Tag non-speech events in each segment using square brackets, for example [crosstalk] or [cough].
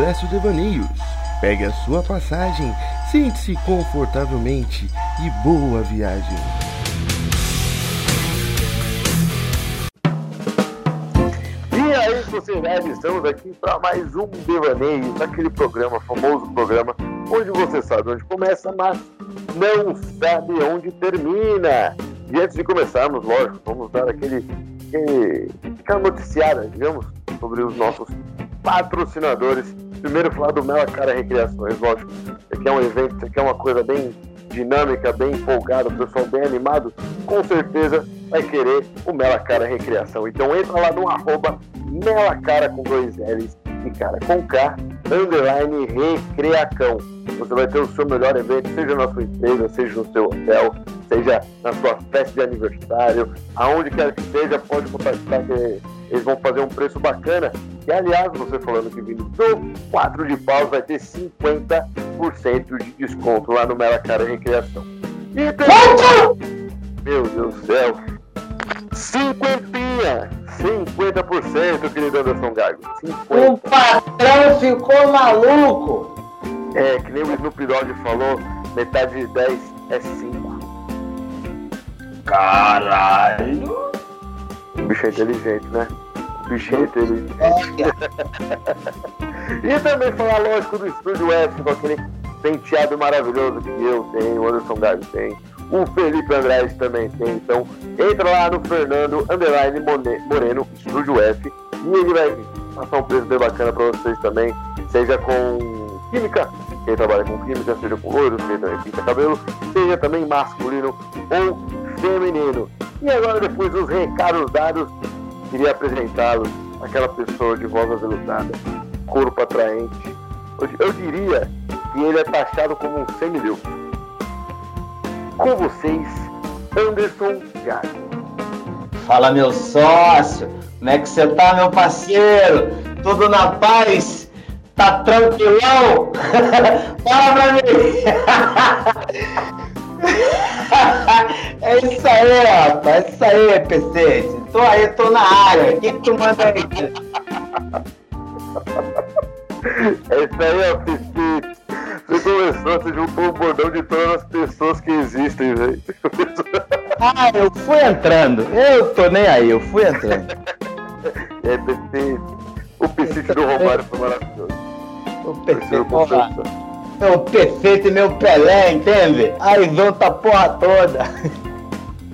Expresso Devaneios. Pegue a sua passagem, sente-se confortavelmente e boa viagem. E aí, sociedade, estamos aqui para mais um Devaneio, aquele programa, famoso programa, onde você sabe onde começa, mas não sabe onde termina. E antes de começarmos, lógico, vamos dar aquele, aquele aquela noticiada, digamos, sobre os nossos patrocinadores. Primeiro falar do Mela Cara Recreações, lógico. Isso aqui é um evento, isso aqui é uma coisa bem dinâmica, bem empolgada, o pessoal bem animado, com certeza vai querer o Mela Cara Recreação. Então entra lá no arroba Mela Cara com dois L's e cara com K, underline Recreacão. Você vai ter o seu melhor evento, seja na sua empresa, seja no seu hotel, seja na sua festa de aniversário, aonde quer que seja, pode que eles vão fazer um preço bacana. E aliás, você falando que vindo do 4 de paus vai ter 50% de desconto lá no Mela Cara Recreação. E. Meu Deus do céu! Cinquentinha! 50%, querido Anderson Gago. 50. O patrão ficou maluco. É, que nem o Snoop Dogg falou, metade de 10 é 5. Caralho. Bicho é inteligente, né? O bicho é inteligente. [laughs] E também falar, lógico, do Estúdio F, com aquele penteado maravilhoso que eu tenho, o Anderson Gago tem, o Felipe Andrade também tem. Então, entra lá no Fernando Underline Moreno, Estúdio F, e ele vai passar um preço bem bacana para vocês também, seja com química, quem trabalha com química, seja com loiros, quem também pinta cabelo, seja também masculino ou feminino. E agora, depois dos recados dados, queria apresentá-los, aquela pessoa de voz aveludada, corpo atraente. Eu, diria que ele é taxado como um semideus. Com vocês, Anderson Gago. Fala, meu sócio. Como é que você tá, meu parceiro? Tudo na paz? Tá tranquilão? [laughs] Fala pra mim. [laughs] É isso aí, rapaz. É isso aí, PC. Tô aí, tô na área. O que que tu manda aí? É isso aí, ó, Pipi. Você começou, você juntou o bordão de todas as pessoas que existem, velho. Ah, eu fui entrando. Eu tô nem aí, eu fui entrando. [laughs] É, Pipi. O piscite do Romário foi maravilhoso. O perfeito, porra, concepção. meu perfeito e meu Pelé, entende? Aí junta a porra toda.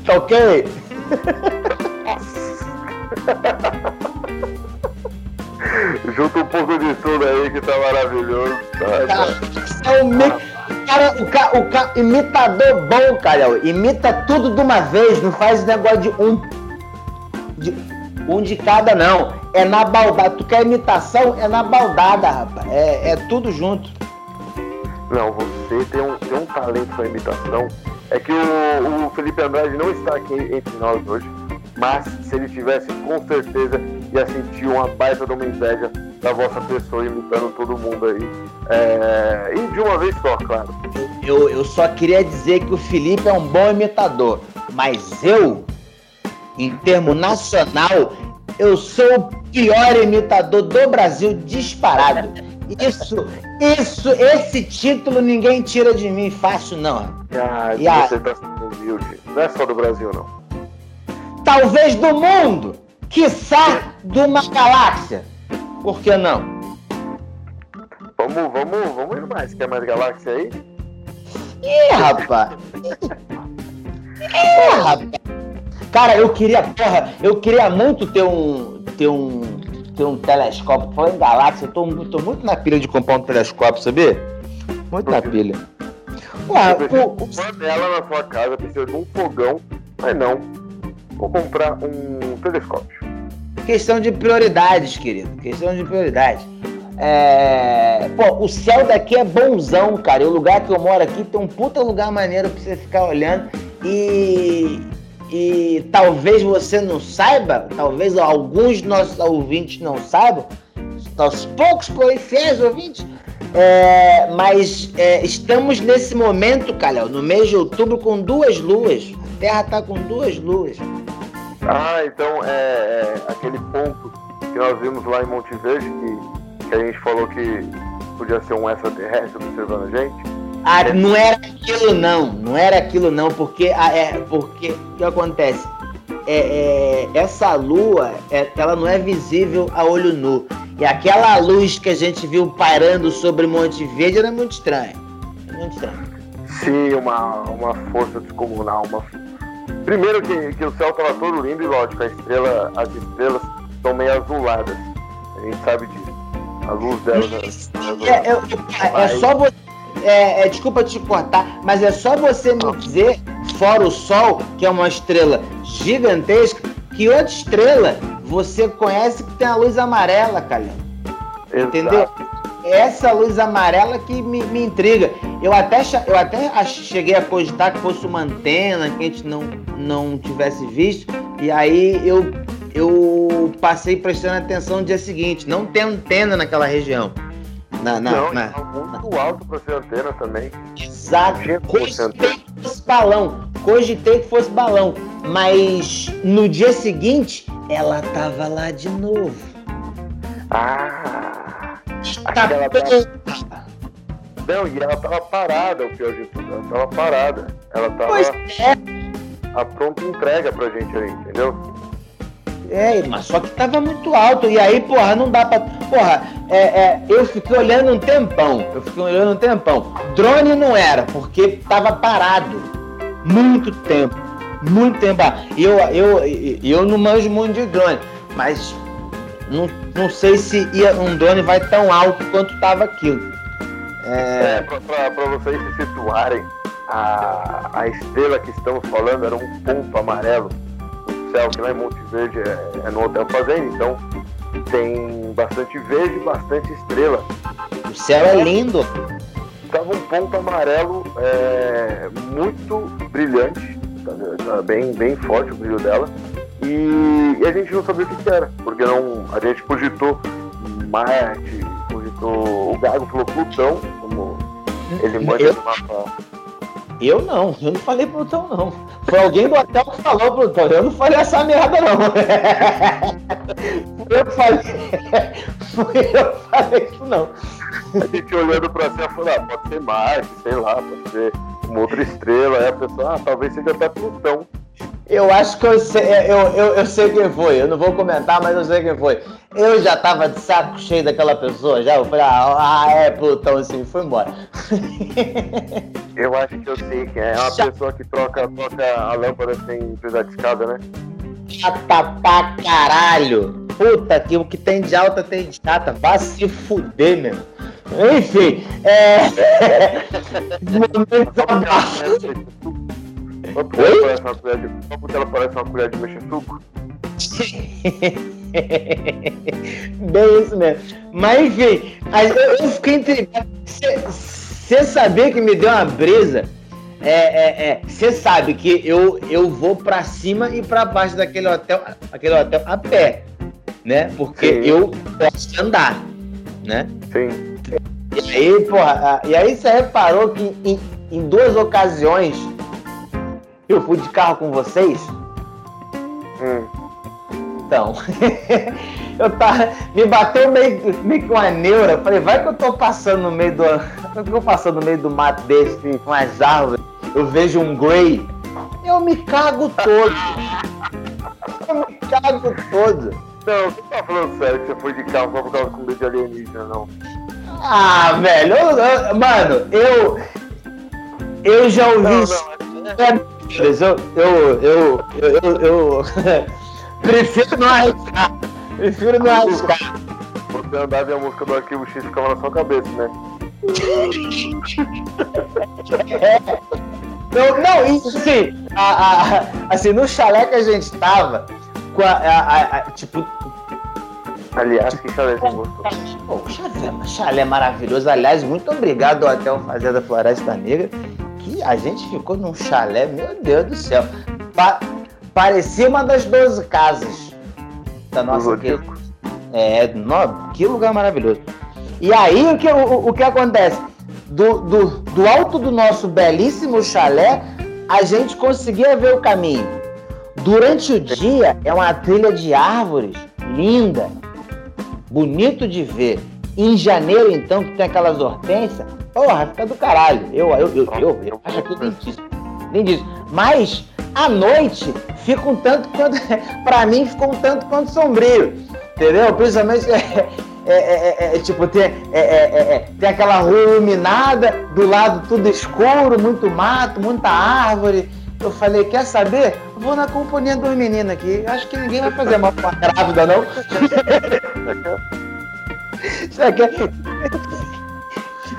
Tá ok? Junta um pouco de tudo aí que tá maravilhoso. Tá, tá. Isso é um mi... Cara, o, ca... o ca... imitador bom, cara. Imita tudo de uma vez, não faz negócio de um. De... Um de cada, não. É na baldada. Tu quer imitação? É na baldada, rapaz. É, é tudo junto. Não, você tem um, tem um talento pra imitação. É que o, o Felipe Andrade não está aqui entre nós hoje, mas se ele tivesse, com certeza ia sentir uma baita de uma inveja da vossa pessoa imitando todo mundo aí. É, E de uma vez só, claro. Eu, eu só queria dizer que o Felipe é um bom imitador, mas eu, em termo nacional, eu sou o pior imitador do Brasil disparado. Isso, isso, esse título ninguém tira de mim fácil, não. Ah, E a- você tá sendo humilde. Não é só do Brasil, não. Talvez do mundo, quiçá de uma galáxia. Por que não? Vamos, vamos, vamos ir mais. Quer mais galáxia aí? Ih, rapaz. Ih, rapaz. Cara, eu queria, porra, eu queria muito ter um, ter um, ter um telescópio. Falando em galáxia, eu tô, tô muito na pilha de comprar um telescópio, sabia? Muito na pilha. O- o- uma panela na sua casa, precisa de um fogão, mas não. Vou comprar um telescópio. questão de prioridades, querido. Questão de prioridades. É... Pô, o céu daqui é bonzão, cara. E o lugar que eu moro aqui tem um puta lugar maneiro pra você ficar olhando. E. E talvez você não saiba, talvez alguns dos nossos ouvintes não saibam, aos poucos, porém, fiéis ouvintes, é, mas é, estamos nesse momento, Calhau, no mês de outubro, com duas luas. A Terra tá com duas luas. Ah, então é, é aquele ponto que nós vimos lá em Monte Verde, que que a gente falou que podia ser um extraterrestre observando a gente. Ah, não era aquilo não, não era aquilo não, porque, ah, é, porque o que acontece? É, é, essa lua, é, ela não é visível a olho nu. E aquela luz que a gente viu pairando sobre Monte Verde era muito estranha. Muito estranha. Sim, uma, uma força descomunal. Uma... Primeiro que, que o céu estava todo lindo e lógico, a estrela, as estrelas são meio azuladas. A gente sabe disso. A luz delas é, é, é, é só você. É, é, desculpa te cortar, mas é só você me dizer, fora o Sol, que é uma estrela gigantesca, que outra estrela você conhece que tem a luz amarela, Calhão. Entendeu? Essa luz amarela que me, me intriga. Eu até, eu até cheguei a cogitar que fosse uma antena que a gente não, não tivesse visto. E aí eu, eu passei prestando atenção no dia seguinte. Não tem antena naquela região. Na, na, não, na, muito alto para ser antena também. Exato. Cogitei que fosse balão. Cogitei que fosse balão. Mas no dia seguinte, ela tava lá de novo. Ah! Tá ela tava... Não, e ela tava parada, o pior de tudo. Ela tava parada. Ela tava pois é. a pronta entrega pra gente ali, entendeu? É, mas só que tava muito alto. E aí, porra, não dá pra. Porra, é, é, eu fiquei olhando um tempão. Eu fiquei olhando um tempão. Drone não era, porque tava parado. Muito tempo. Muito tempo. Eu, eu, eu não manjo muito de drone, mas não, não sei se ia, um drone vai tão alto quanto tava aquilo. É, é para vocês se situarem, a, a estrela que estamos falando era um ponto amarelo céu, que lá em Monte Verde é, é no Hotel Fazenda, então tem bastante verde e bastante estrela. O céu é lindo. Tava um ponto amarelo é, muito brilhante, tá, tá bem, bem forte o brilho dela. E, e, a gente não sabia o que, que era, porque não, a gente cogitou Marte, cogitou o Gago falou Plutão, como ele manda eu, no mapa. Eu não, eu não falei Plutão não. Foi alguém do hotel que falou Plutão, eu não falei essa merda não. eu falei. Foi eu falei isso não. A gente olhando pra cima falou, ah, pode ser Marte, sei lá, pode ser uma outra estrela. Aí a pessoa, ah, talvez seja até Plutão. Eu acho que eu sei, eu, eu, eu sei quem foi. Eu não vou comentar, mas eu sei quem foi. Eu já tava de saco cheio daquela pessoa, já. Eu falei, ah, ah é, Plutão, assim, foi embora. [laughs] Eu acho que eu sei quem é. É uma já... pessoa que troca, troca a lâmpada sem precisar de escada, né? Chata pra caralho. Puta, que o que tem de alta tem de chata. Vai se fuder, meu. Enfim, é. [laughs] [laughs] Momento só porque, Oi? Ela parece uma colher de, só porque ela parece uma colher de mexer suco. [laughs] Bem isso mesmo. Mas enfim, eu, eu fiquei intrigado. Você sabia que me deu uma brisa? É, você é, é, sabe que eu, eu vou para cima e para baixo daquele hotel, aquele hotel a pé, né? Porque Sim. eu posso andar, né? Sim. E aí, porra, e aí você reparou que em, em duas ocasiões eu fui de carro com vocês? Hum. Então, [laughs] eu tava. Me bateu meio, meio com uma neura. Falei, vai que eu tô passando no meio do. Eu tô passando no meio do mato desse, com as árvores. Eu vejo um Grey. Eu me cago todo. Eu me cago todo. Não, você tá falando sério que você foi de carro só por causa com medo de alienígena, não? Ah, velho, eu, eu, mano, eu. Eu já ouvi. Não, não, é... Eu, eu, eu, eu, eu, [laughs] prefiro não arriscar. Prefiro não arriscar. Você andava e a música do arquivo X ficava na sua cabeça, né? É. [laughs] Não, não, isso sim. A, a, assim, no chalé que a gente tava, com a, a, a tipo. Aliás, que chalé você gostou? Pô, chalé, chalé maravilhoso. Aliás, muito obrigado ao Hotel Fazenda Floresta Negra que a gente ficou num chalé, meu Deus do céu. Pa parecia uma das 12 casas da nossa que... É, no... que lugar maravilhoso. E aí o que, o, o que acontece? Do, do, do alto do nosso belíssimo chalé, a gente conseguia ver o caminho. Durante o dia é uma trilha de árvores linda, bonito de ver. Em janeiro, então, que tem aquelas hortênsias, porra, fica do caralho. Eu, eu, eu, eu, eu acho aquilo lindíssimo. Lindíssimo. Mas, à noite, fica um tanto quanto. [laughs] pra mim, ficou um tanto quanto sombrio. Entendeu? Principalmente. [laughs] É, é, é, é, tipo, tem, é, tem aquela rua iluminada, do lado tudo escuro, muito mato, muita árvore. Eu falei, quer saber? Vou na companhia dos meninos aqui. Acho que ninguém vai fazer mal pra grávida, não. [laughs] É...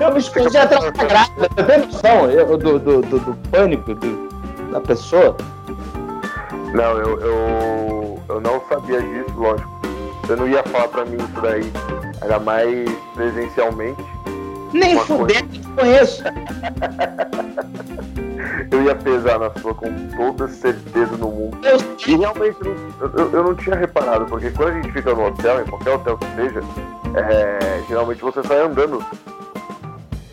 Eu me escondi atrás da grávida, você tem noção eu, do, do, do, do pânico do, da pessoa? Não, eu, eu, eu não sabia disso, lógico. Você não ia falar pra mim isso daí, ainda mais presencialmente. Nem coisa... conheço. [laughs] eu ia pesar na sua com toda certeza no mundo. E realmente eu, eu, eu, não tinha reparado, porque quando a gente fica no hotel, em qualquer hotel que seja, é, geralmente você sai andando.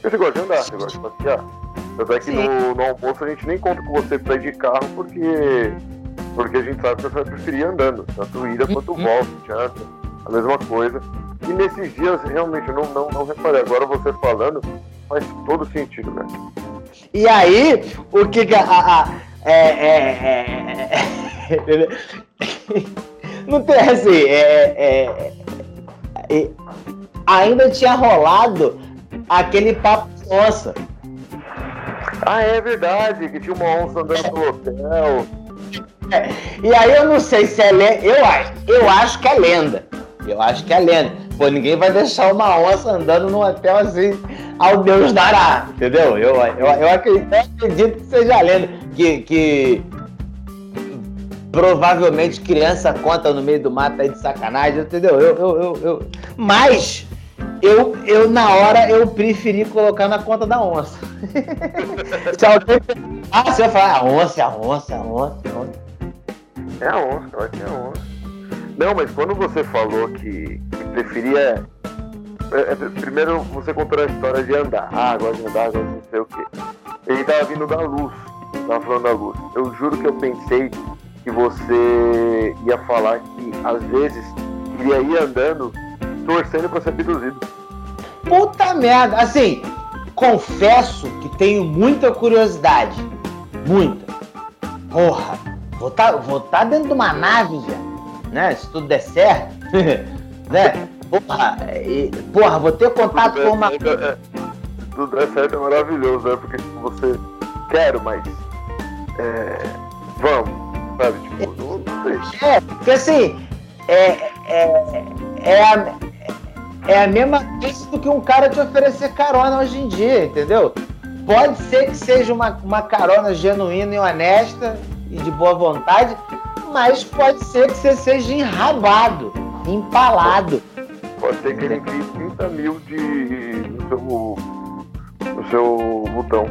Você gosta de andar, você gosta de passear. Tanto é que no, no, almoço a gente nem conta com você pra ir de carro, porque, porque a gente sabe que você vai preferir andando, tanto ida quanto uhum. volta, janta, a mesma coisa. E nesses dias, realmente, eu não, não, não reparei. Agora você falando, faz todo sentido, né? E aí, o que que a. a é, é, é, [laughs] não tem assim, é, é, ainda tinha rolado aquele papo de onça. Ah, é verdade, que tinha uma onça andando no hotel. É, e aí eu não sei se é lenda. Eu acho, eu acho que é lenda. Eu acho que é lenda. Pô, ninguém vai deixar uma onça andando num hotel assim, ao Deus dará, entendeu? Eu, eu, eu, acredito, eu acredito que seja lenda. Que, que provavelmente criança conta no meio do mato aí de sacanagem, entendeu? Eu, eu, eu, eu... Mas eu, eu, na hora, eu preferi colocar na conta da onça. [laughs] se alguém... Ah, você vai falar, a onça, a onça, a onça, a onça. É a onça, eu acho que é a onça. Não, mas quando você falou que preferia. É, é, primeiro você contou a história de andar. Ah, gosto de andar, gosto de não sei o quê. Ele tava vindo da luz. Tava falando da luz. Eu juro que eu pensei que você ia falar que às vezes queria ir andando torcendo pra ser abduzido. Puta merda! Assim, confesso que tenho muita curiosidade. Muita. Porra, vou tá, vou tá dentro de uma nave, já né? Se tudo der certo, [laughs] né? Porra, e, porra, vou ter contato com uma. Certo, é, tudo der certo é maravilhoso, né? Porque tipo, você quero, mas. É, vamos, sabe? Tipo, não, não sei. É, porque assim, é, é, é, a, é a mesma coisa do que um cara te oferecer carona hoje em dia, entendeu? Pode ser que seja uma, uma carona genuína e honesta e de boa vontade, mas pode ser que você seja enrabado, empalado. Pode ser que ele crie 30 mil de, no, seu, no seu botão.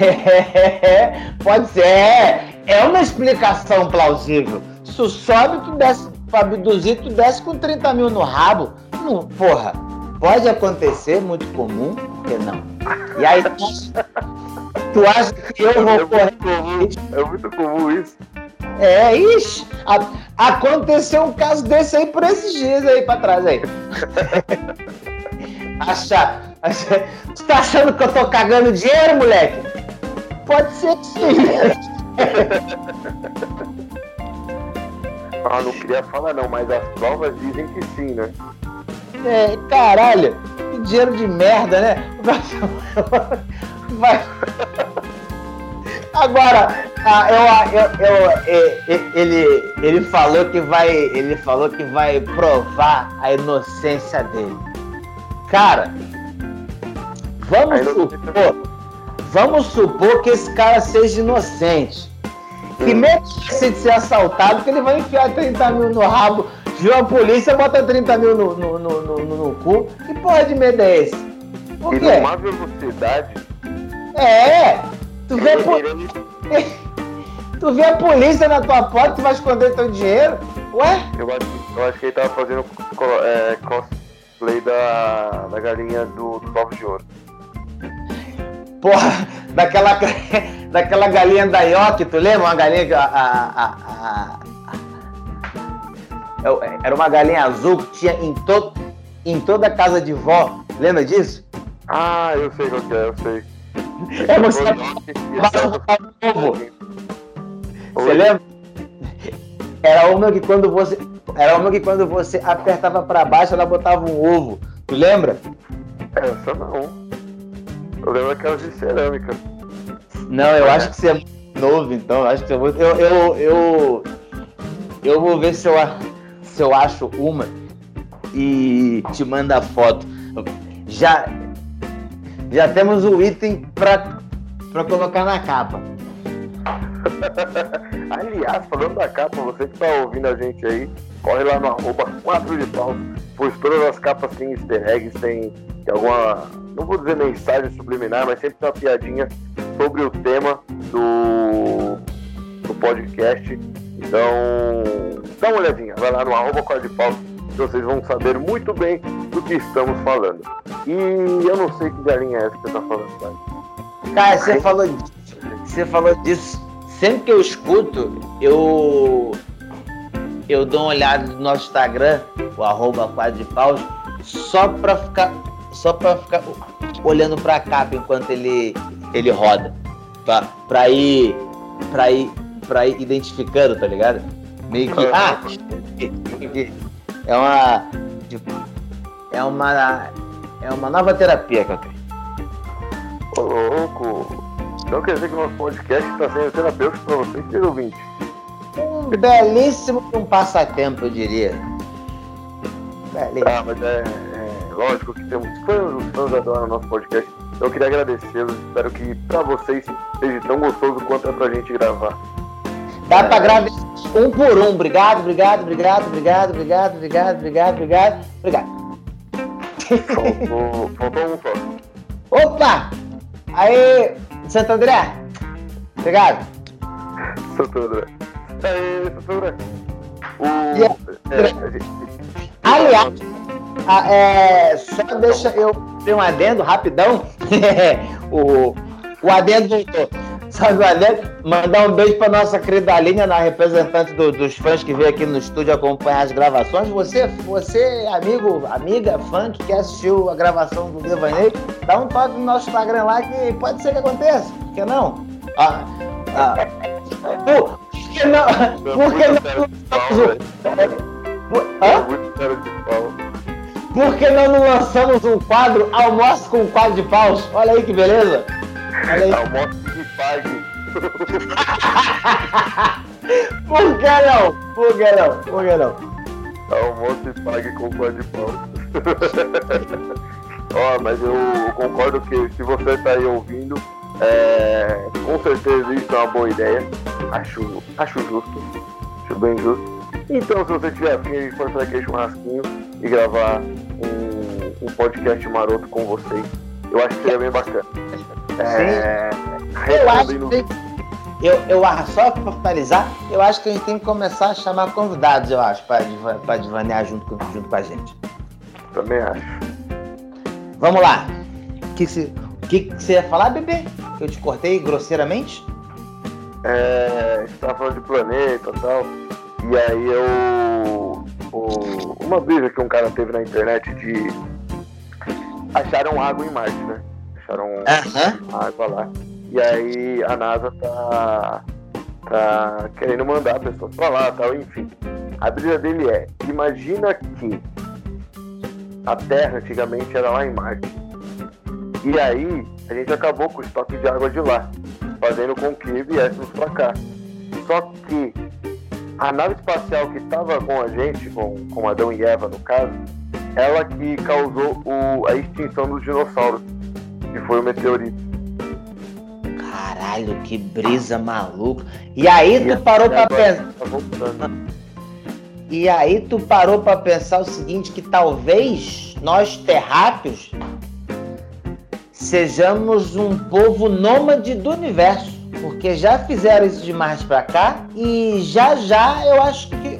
É, pode ser. É, é uma explicação plausível. Se o sobe, tu desce, abduzir, tu desce com 30 mil no rabo. Não, porra, pode acontecer, muito comum, por que não? E aí, tu acha que eu vou é correr? Comum, é muito comum isso. É, ixi, a, aconteceu um caso desse aí por esses dias aí pra trás aí. [laughs] Achar. Acha, tu tá achando que eu tô cagando dinheiro, moleque? Pode ser que sim. [laughs] ah, não queria falar não, mas as provas dizem que sim, né? É, caralho, que dinheiro de merda, né? Vai. [laughs] Agora, ah, eu, eu, eu, ele, ele falou que vai, ele falou que vai provar a inocência dele. Cara, vamos supor, vamos supor que esse cara seja inocente. Que mesmo se de ser assaltado, que ele vai enfiar 30 mil no rabo, viu a polícia, bota 30 mil no, no, no, no, no cu. Que porra de medo é esse? Por quê? E numa velocidade. É, Tu vê, po... [laughs] tu vê a polícia na tua porta, tu vai esconder teu dinheiro? Ué? Eu acho, eu acho que ele tava fazendo é, cosplay da, da galinha do, do de Ouro. Porra, daquela, [laughs] daquela galinha da York, tu lembra? Uma galinha que a, a, a, a, era uma galinha azul que tinha em todo em toda casa de vó. Lembra disso? Ah, eu sei qual que é, eu sei. É você. Você lembra? Era uma que quando você era uma que quando você apertava para baixo ela botava um ovo. Tu lembra? Essa não. Eu lembro aquelas de cerâmica. Não, eu é. acho que você é novo, então. Eu acho que você é eu, eu, eu, eu vou ver se eu, se eu acho uma e te manda a foto. Já, já temos o item para colocar na capa. [laughs] Aliás, falando da capa, você que está ouvindo a gente aí, corre lá no arroba 4 de pau, pois todas as capas têm easter eggs, tem, alguma, não vou dizer mensagem subliminar, mas sempre tem uma piadinha sobre o tema do, do podcast. Então, dá uma olhadinha, vai lá no arroba 4 de pau, vocês vão saber muito bem do que estamos falando. E eu não sei que galinha é essa que você está falando, cara. Cara, você falou disso. Você falou disso. Sempre que eu escuto, eu eu dou uma olhada no nosso Instagram, o arroba quadripaus, só pra ficar. Só pra ficar olhando pra capa enquanto ele, ele roda. Pra, pra ir. Pra ir. Pra ir identificando, tá ligado? Meio que. Ah! É uma. É uma. É uma nova terapia que eu tenho. Ô louco! Então quer dizer que o nosso podcast está sendo terapêutico para vocês, querido ouvinte. Um belíssimo um passatempo, eu diria. Belíssimo. Ah, mas é, é, lógico que temos fãs, os fãs adoram o nosso podcast. Eu queria agradecê-los, espero que para vocês seja tão gostoso quanto é pra gente gravar. Dá para agradecer um por um. Obrigado, obrigado, obrigado, obrigado, obrigado, obrigado, obrigado, obrigado, obrigado. Faltou, faltou um só. Opa! Aí, Santo André. Obrigado. Santo André. Aí, Santo André. O... Yeah. É, Aliás, é, só deixa eu ter um adendo rapidão. [laughs] o, o adendo voltou. Sabe? Mandar um beijo para nossa querida Aline, na representante do, dos fãs que veio aqui no estúdio acompanhar as gravações. Você, você, amigo, amiga, fã que quer assistir a gravação do Devaneio, dá um toque no nosso Instagram lá que pode ser que aconteça. Por que não? Ah, ah, por, que não? Por que não? Por que não lançamos um quadro Almoço com um quadro de paus? Olha aí que beleza! Olha aí. Almoço pague. [laughs] Por que não? Por que não? Por que não? Almoço e pague com pão de pau. [laughs] Ó, mas eu concordo que se você tá aí ouvindo, é, com certeza isso é uma boa ideia. Acho, acho justo. Acho bem justo. Então, se você tiver afim de fazer aquele churrasquinho e gravar um, um podcast maroto com vocês, eu acho que seria bem bacana. É, eu acho que eu, eu só para finalizar, eu acho que a gente tem que começar a chamar convidados, eu acho, para divanear junto com, junto com a gente. Também acho. Vamos lá. O que, que, que, que você ia falar, bebê? Eu te cortei grosseiramente? É, a gente tava falando de planeta e tal. E aí eu. O, uma brisa que um cara teve na internet de. Acharam água em Marte, né? Acharam água lá. E aí a NASA tá, tá querendo mandar pessoas para lá tal, enfim. A brisa dele é, imagina que a Terra antigamente era lá em Marte. E aí a gente acabou com o estoque de água de lá, fazendo com que viéssemos para cá. Só que a nave espacial que estava com a gente, com, com Adão e Eva no caso, ela que causou o, a extinção dos dinossauros, que foi o meteorito. Caralho, que brisa maluca. E aí tu parou para pensar. Tá e aí tu parou para pensar o seguinte, que talvez nós terráqueos sejamos um povo nômade do universo, porque já fizeram isso de Marte para cá e já já eu acho que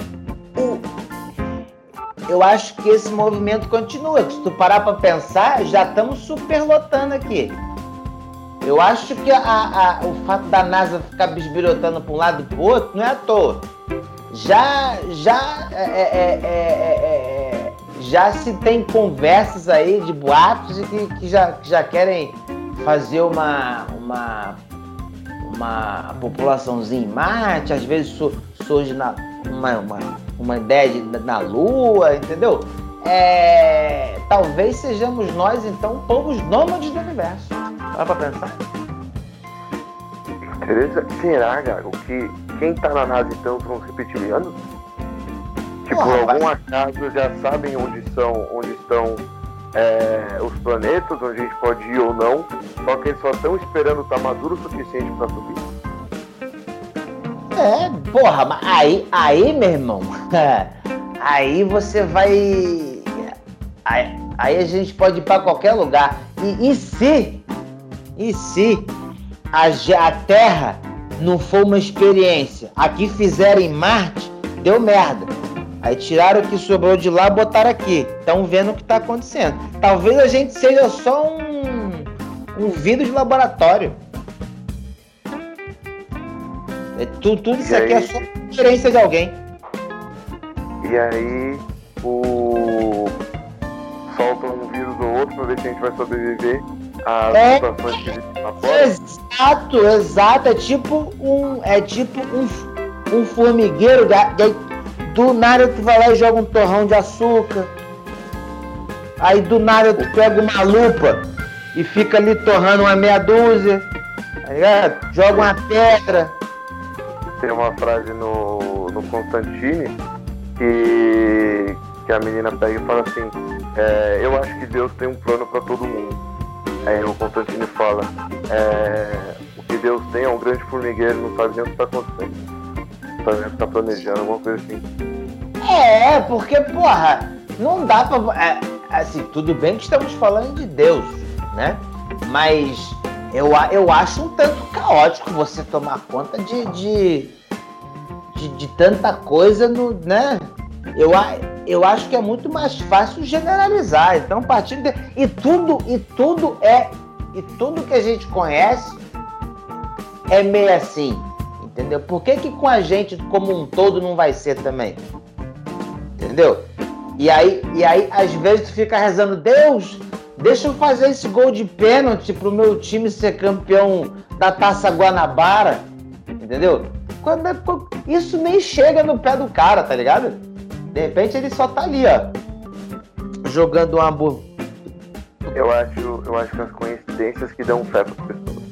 eu acho que esse movimento continua. Se tu parar para pensar, já estamos superlotando aqui. Eu acho que a, a, o fato da NASA ficar bisbilhotando para um lado e para o outro não é à toa. Já, já, é, é, é, já se tem conversas aí de boatos e que, que, já, que já querem fazer uma, uma, uma populaçãozinha em Marte, às vezes surge na, uma, uma, uma ideia de, na Lua, entendeu? É, talvez sejamos nós, então, povos nômades do universo. Dá pra pensar? Será, Gago, que quem tá na nave então são os reptilianos? Tipo, por algum acaso já sabem onde são, onde estão é, os planetas, onde a gente pode ir ou não, só que eles só estão esperando estar tá maduro o suficiente para subir. É, porra, mas aí, aí, meu irmão, [laughs] aí você vai. Aí, aí a gente pode ir para qualquer lugar. E, e se, e se a, a Terra não for uma experiência, aqui fizeram em Marte, deu merda. Aí tiraram o que sobrou de lá botaram aqui. Estão vendo o que está acontecendo. Talvez a gente seja só um, um de laboratório. É, tudo, tudo isso aqui é só experiência de alguém. E aí o solta um vírus ou outro para ver se a gente vai sobreviver às é, situações que existem lá fora. Exato, exato. É tipo um. É tipo um, um formigueiro do nada tu vai lá e joga um torrão de açúcar. Aí do nada tu pega uma lupa e fica ali torrando uma meia dúzia. Tá ligado? Joga uma pedra. Tem uma frase no, no Constantine que, que a menina pega e fala assim, é, eu acho que Deus tem um plano para todo mundo. Aí o Constantine fala, é, o que Deus tem é um grande formigueiro, não sabe nem o que está acontecendo tá, tá planejando, alguma coisa assim. É, porque, porra, não dá pra. É, assim, tudo bem que estamos falando de Deus, né? Mas eu, eu acho um tanto caótico você tomar conta de, de, de, de tanta coisa no. né? Eu, eu acho que é muito mais fácil generalizar. Então, partindo de, e tudo e tudo é e tudo que a gente conhece é meio assim. Entendeu? Por que, que com a gente como um todo não vai ser também? Entendeu? E aí, e aí, às vezes, tu fica rezando, Deus, deixa eu fazer esse gol de pênalti pro meu time ser campeão da Taça Guanabara. Entendeu? Quando, é, isso nem chega no pé do cara, tá ligado? De repente ele só tá ali, ó. Jogando uma boa. Eu acho, eu acho que as coincidências que dão fé para pessoas.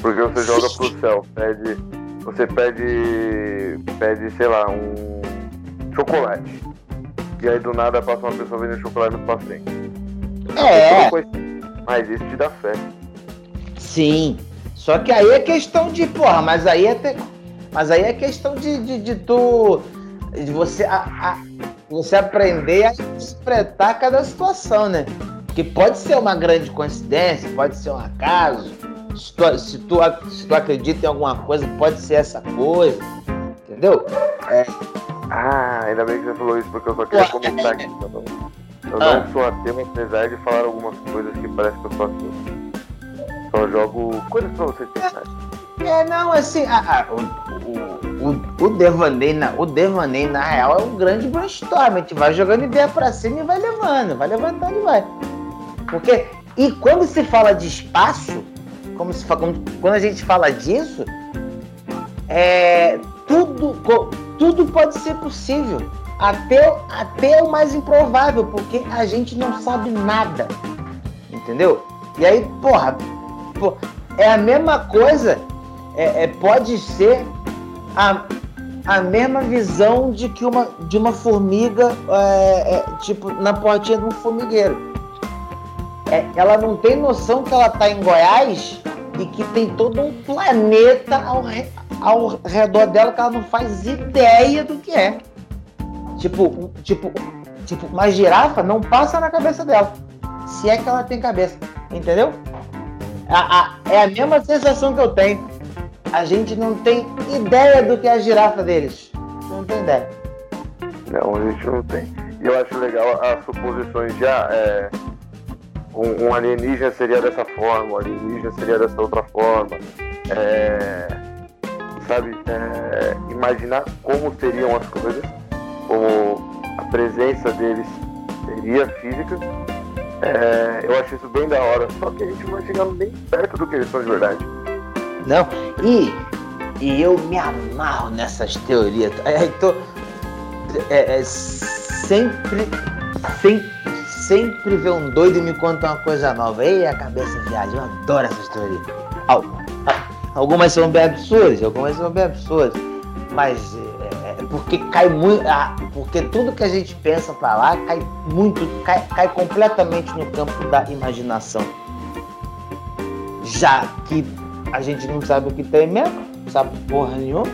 Porque você joga pro céu, pede você pede, pede, sei lá, um chocolate. E aí do nada passa uma pessoa vendendo chocolate no frente. É. Mas isso te dá fé. Sim. Só que aí é questão de, porra, mas aí é, te... mas aí é questão de, de, de tu. De você, a, a, você aprender a interpretar cada situação, né? Que pode ser uma grande coincidência, pode ser um acaso, se tu, se tu, se tu acredita em alguma coisa, pode ser essa coisa. Entendeu? É. Ah, ainda bem que você falou isso, porque eu só queria comentar aqui. Eu não, eu não ah. sou ateu, apesar de falar algumas coisas que parece que eu sou ateu. Só jogo coisas pra vocês pensarem. É, não, assim, a, a, o, o, o, devaneio na, o devaneio, na real, é um grande brainstorm. A gente vai jogando ideia pra cima e vai levando, vai levantando e vai. Porque, e quando se fala de espaço, como se quando a gente fala disso, é, tudo, tudo pode ser possível. Até, até o mais improvável, porque a gente não sabe nada. Entendeu? E aí, porra, porra é a mesma coisa, é, é, pode ser a, a mesma visão de que uma, de uma formiga, é, é, tipo, na portinha de um formigueiro é, ela não tem noção que ela está em Goiás e que tem todo um planeta ao, ao redor dela que ela não faz ideia do que é. Tipo, tipo, tipo, uma girafa não passa na cabeça dela. Se é que ela tem cabeça. Entendeu? A, a, é a mesma sensação que eu tenho. A gente não tem ideia do que é a girafa deles. Não tem ideia. Não, a gente não tem. E eu acho legal as suposições já. É um, um, alienígena seria dessa forma, um alienígena seria dessa outra forma. É, sabe, é, imaginar como seriam as coisas, como a presença deles bateria física. É, eu acho isso bem da hora, só que a gente vai chegando bem perto do que eles são de verdade. Não, e, e eu me amarro nessas teorias. Aí tô, é, é, sempre, sempre, sempre vê um doido me conta uma coisa nova. Ei, a cabeça viagem, eu adoro essas teorias. Algumas são bem absurdas, algumas são bem absurdas. Mas é, é porque cai muito. Ah, porque tudo que a gente pensa para lá cai muito, cai, cai completamente no campo da imaginação. Já que a gente não sabe o que tem mesmo, sabe porra nenhuma,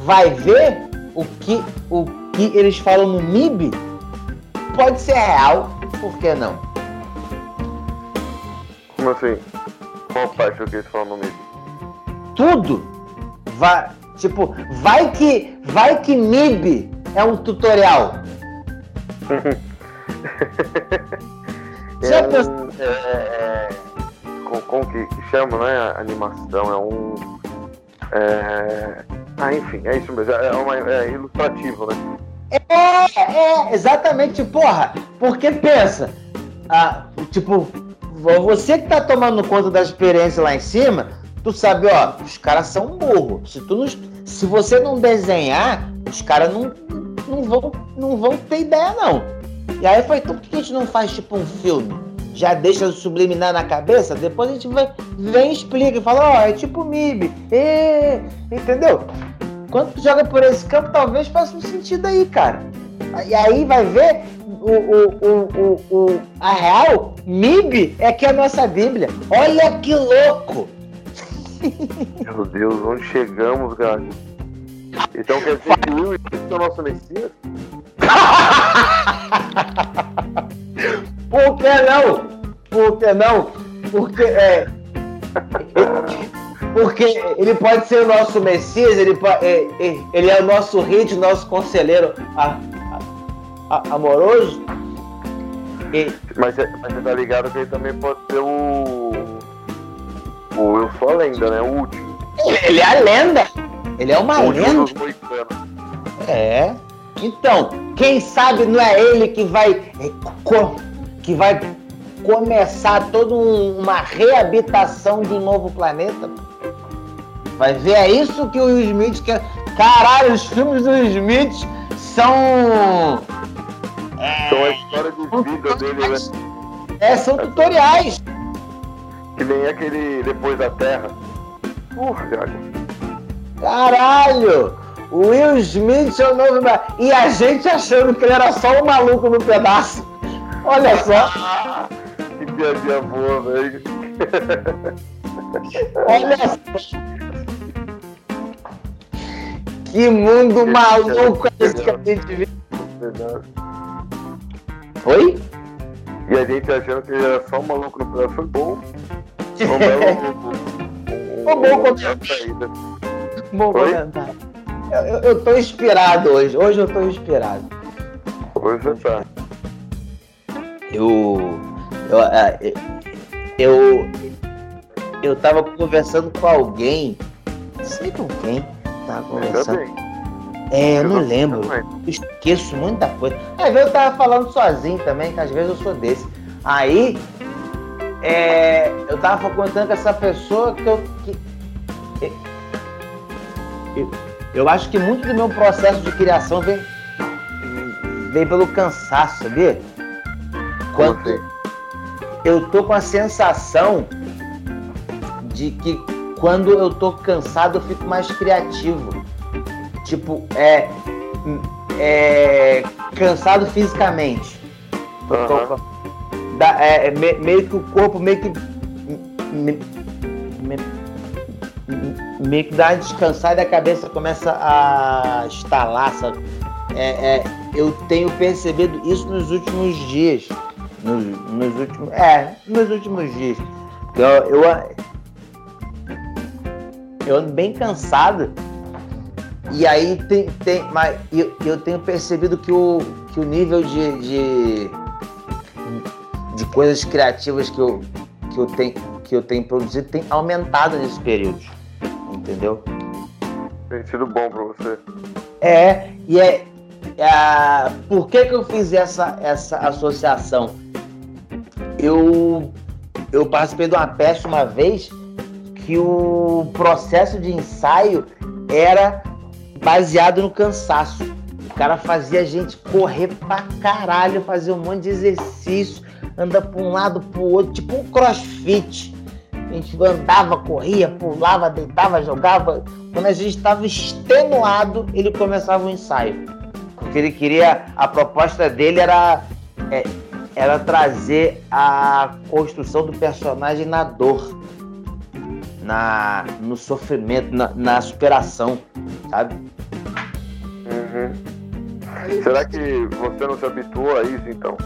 vai ver o que, o que eles falam no MIB pode ser real, por que não? Como assim? Qual parte do que eles falam no MIB? Tudo! Vai, tipo, vai que, vai que MIB é um tutorial. [laughs] é, é, é, com, com que, que chama, né? Animação, é um. É, ah, enfim, é isso mesmo, é, uma, é ilustrativo, né? É, é, exatamente, porra, porque pensa, ah, tipo, você que tá tomando conta da experiência lá em cima, tu sabe, ó, os caras são burros. Se, tu não, se você não desenhar, os caras não, não, vão, não vão ter ideia, não. E aí foi, então por que a gente não faz tipo um filme? Já deixa subliminar na cabeça, depois a gente vai, vem e explica e fala, ó, oh, é tipo MIB. E, entendeu? Quando tu joga por esse campo, talvez faça um sentido aí, cara. E aí vai ver o, o, o, o, a real MIB é que é a nossa Bíblia. Olha que louco! Meu Deus, onde chegamos, cara? Então quer dizer que Will Smith é o nosso Messias? [laughs] Por que não? Por que não? Porque é. Porque ele pode ser o nosso Messias, ele, é, é, ele é o nosso rei, nosso conselheiro a, a, a, amoroso. E... Mas, mas você tá ligado que ele também pode ser o. O Eu Sou a Lenda, né? O último. Ele, é a lenda! Ele é uma lenda. É. Então, quem sabe não é ele que vai que vai começar toda uma reabitação de um novo planeta? Vai ver, é isso que o Will Smith quer. Caralho, os filmes do Will Smith são. É, são a história de vida dele, né? É, são tutoriais. Que nem aquele Depois da Terra. Porra, cara. Caralho! O Will Smith é o novo. E a gente achando que ele era só um maluco no pedaço. Olha só. [laughs] que piadinha boa, velho. [laughs] Olha só. Que mundo maluco é esse que a gente vive. Oi? E a gente achando que ele era só um maluco no pedaço. Foi bom. Foi um [laughs] Foi bom comentário. Bom comentário. Eu, eu, eu tô inspirado hoje. Hoje eu tô inspirado. Hoje você tá. Eu. Eu. É, eu, eu tava conversando com alguém. Não sei com quem. Tava conversando. É, eu não lembro. Esqueço muita coisa. Às vezes eu tava falando sozinho também, que às vezes eu sou desse. Aí, é, eu tava contando com essa pessoa que eu. Que, eu, eu acho que muito do meu processo de criação vem, vem pelo cansaço, sabia? Quando eu tô com a sensação de que quando eu tô cansado eu fico mais criativo. Tipo, é, é cansado fisicamente. Uhum. Da, é, é, meio que o corpo meio que me, me, meio que dá uma descansada e a cabeça começa a estalar, sabe? É, é, eu tenho percebido isso nos últimos dias. Nos, nos últimos. É, nos últimos dias. Eu, eu, eu ando bem cansado. E aí tem. tem mas eu, eu tenho percebido que o, que o nível de, de, de coisas criativas que eu, que, eu tenho, que eu tenho produzido tem aumentado nesse período entendeu? Tem sido bom para você. É, e é, é, por que, que eu fiz essa, essa associação? Eu, eu participei de uma peça uma vez que o processo de ensaio era baseado no cansaço. O cara fazia a gente correr pra caralho, fazer um monte de exercício, anda pra um lado pro outro, tipo um crossfit. A gente andava, corria, pulava, deitava, jogava. Quando a gente estava extenuado, ele começava o ensaio. Porque ele queria. A proposta dele era, é, era trazer a construção do personagem na dor, na, no sofrimento, na, na superação, sabe? Uhum. Será que você não se habituou a isso então?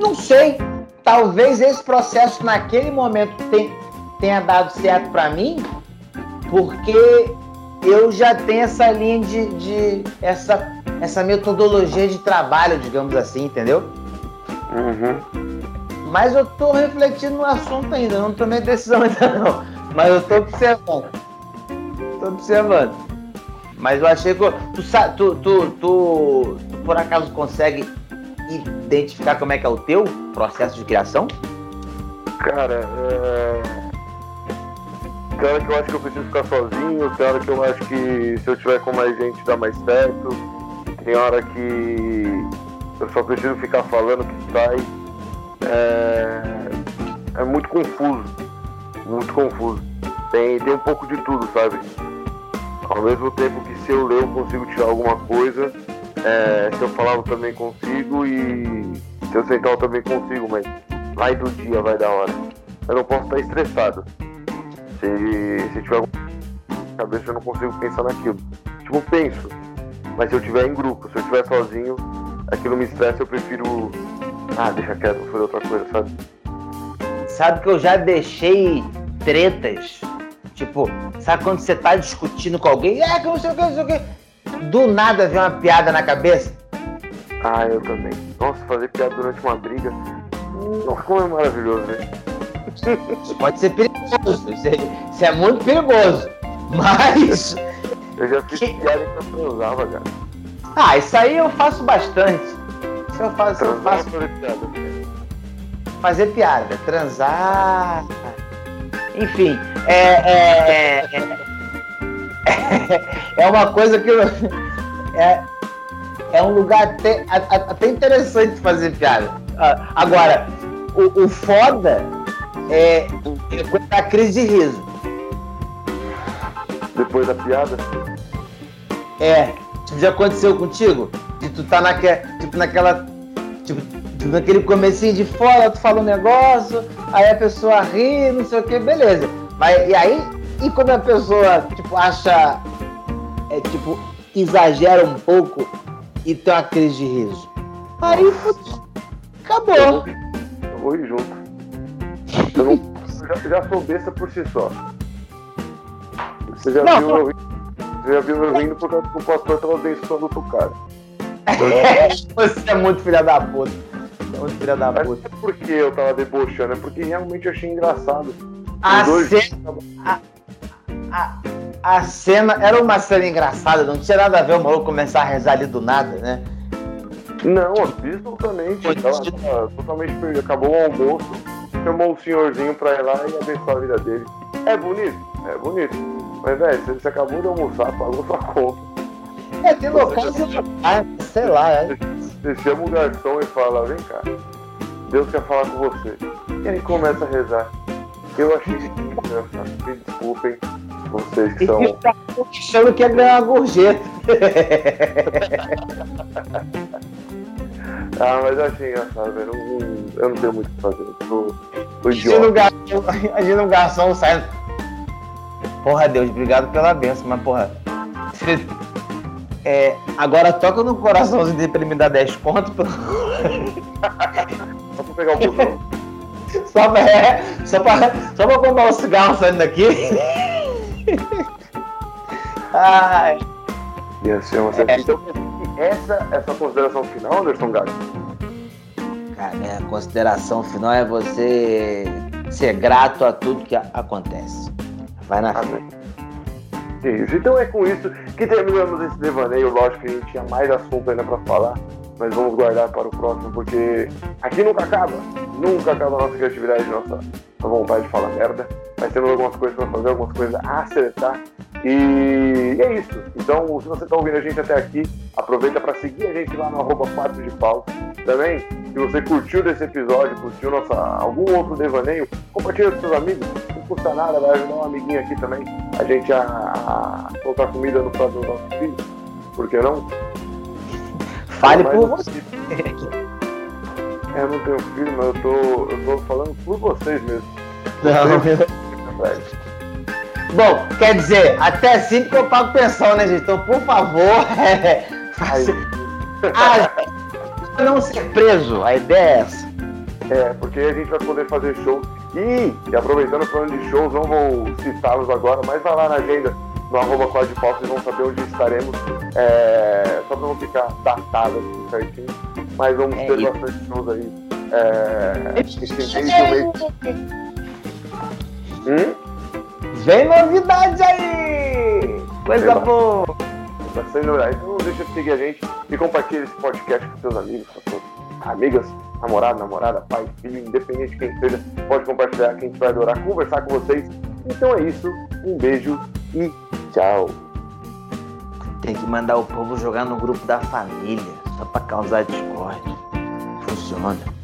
Não sei. Talvez esse processo naquele momento tenha, tenha dado certo para mim, porque eu já tenho essa linha de, de, essa, essa metodologia de trabalho, digamos assim, entendeu? Uhum. Mas eu tô refletindo no assunto ainda, não tomei decisão [laughs] ainda não. Mas eu tô observando. Tô observando. Mas eu achei que. Tu, tu, tu, tu, por acaso consegue identificar como é que é o teu processo de criação? Cara, é... tem hora que eu acho que eu preciso ficar sozinho, tem hora que eu acho que se eu tiver com mais gente dá mais certo, tem hora que eu só preciso ficar falando que sai. É, é muito confuso, muito confuso. Tem, tem um pouco de tudo, sabe? Ao mesmo tempo que se eu ler eu consigo tirar alguma coisa, é, se eu falar eu também consigo e se eu sentar eu também consigo, mas mais do dia vai dar hora. Eu não posso estar estressado. Se, se tiver cabeça eu não consigo pensar naquilo. Tipo, penso. Mas se eu estiver em grupo, se eu estiver sozinho, aquilo me estressa, eu prefiro. Ah, deixa quieto, vou fazer outra coisa, sabe? Sabe que eu já deixei tretas. Tipo, sabe quando você tá discutindo com alguém? É, que não sei o que, não sei o que. Do nada vem uma piada na cabeça. Ah, eu também. Nossa, fazer piada durante uma briga. Nossa, como é maravilhoso, né? Isso pode ser perigoso. Isso é, isso é muito perigoso. Mas. Eu já fiz que... piada enquanto eu usava, cara. Ah, isso aí eu faço bastante. Eu faço. Eu faço... Fazer piada. Fazer piada. Transar. Enfim, é, é, é, é uma coisa que eu, é, é um lugar até, até interessante de fazer piada. Agora, o, o foda é, é a crise de riso. Depois da piada? É. Tipo, já aconteceu contigo? De tu tá naque, tipo, naquela. Tipo, tipo, naquele comecinho de fora, tu fala um negócio, aí a pessoa ri, não sei o que, beleza. Mas e aí, e quando a pessoa, tipo, acha. É, tipo, exagera um pouco e tem uma crise de riso. Aí, putz, acabou. Eu vou, eu vou junto. Eu, não, [laughs] já, já sou besta por si só. Você já Não, viu eu já viu eu rindo por causa que o pastor tava abençoando outro cara. [laughs] Você é muito filha da puta. Você é muito filha da Mas puta. não é porque eu tava debochando, é porque realmente eu achei engraçado. A cena, a, a, a cena era uma cena engraçada, não tinha nada a ver o maluco começar a rezar ali do nada, né? Não, absolutamente. Ela totalmente perdida. Acabou o almoço, chamou o senhorzinho pra ir lá e abençoar a vida dele. É bonito? É bonito. Mas, velho, você, acabou de almoçar, pagou sua conta. É, tem locais e locais, sei lá, é. Você chama o garçom e fala, vem cá, Deus quer falar com você. E aí começa a rezar. Eu achei engraçado. Me desculpem, vocês que são. achando que ia ganhar uma gorjeta. [laughs] Ah, mas eu achei engraçado, velho. Eu não, tenho muito o que fazer. Eu sou, sou Imagina um idiota. garçom, imagina um garçom saindo. Porra, Deus, obrigado pela benção, mas porra. É, agora toca no coraçãozinho dele pra ele me dar 10 conto pra- Só pra pegar o busão. [laughs] só, pra, é, só, pra, só pra comprar um cigarro saindo daqui. [laughs] Ai, E assim, você... É. Então, essa é a sua consideração final, Anderson Gato? cara, a consideração final é você ser grato a tudo que acontece. Vai na. Amém. Isso. Então é com isso que que terminamos esse devaneio. Lógico que a gente tinha mais assunto ainda para falar, mas vamos guardar para o próximo, porque aqui nunca acaba. Nunca acaba a nossa criatividade, nossa, nossa vontade de falar merda. Mas temos algumas coisas para fazer, algumas coisas a acertar. E é isso. Então, se você está ouvindo a gente até aqui, aproveita para seguir a gente lá no arroba 4 de pau. Também, se você curtiu desse episódio, curtiu nossa, algum outro devaneio, compartilha com seus amigos. Não custa nada, vai ajudar um amiguinho aqui também. A gente a, a colocar comida no prato dos nossos filhos. Por que não? Fale por você. É, eu não tenho filho, mas eu tô, eu tô falando por vocês mesmo. Não. Bom, quer dizer, até assim que eu pago pensão, né, gente? Então, por favor, [laughs] é, faça... não ser preso. A ideia é essa. É, porque a gente vai poder fazer shows. E, e aproveitando falando de shows, não vou citá-los agora, mas vai lá na agenda no arroba Pau, vocês vão saber onde estaremos. É, só pra não ficar datado assim certinho. Mas vamos É ter isso. bastante shows aí. É, mês. Hum? Vem novidade aí! Coisa boa! Novidade. Então não deixa de seguir a gente e compartilha esse podcast com seus amigos, com suas amigas, namorado, namorada, pai, filho, independente de quem seja, pode compartilhar que a gente vai adorar conversar com vocês. Então é isso, um beijo e tchau. Tem que mandar o povo jogar no grupo da família, só pra causar discórdia. Funciona.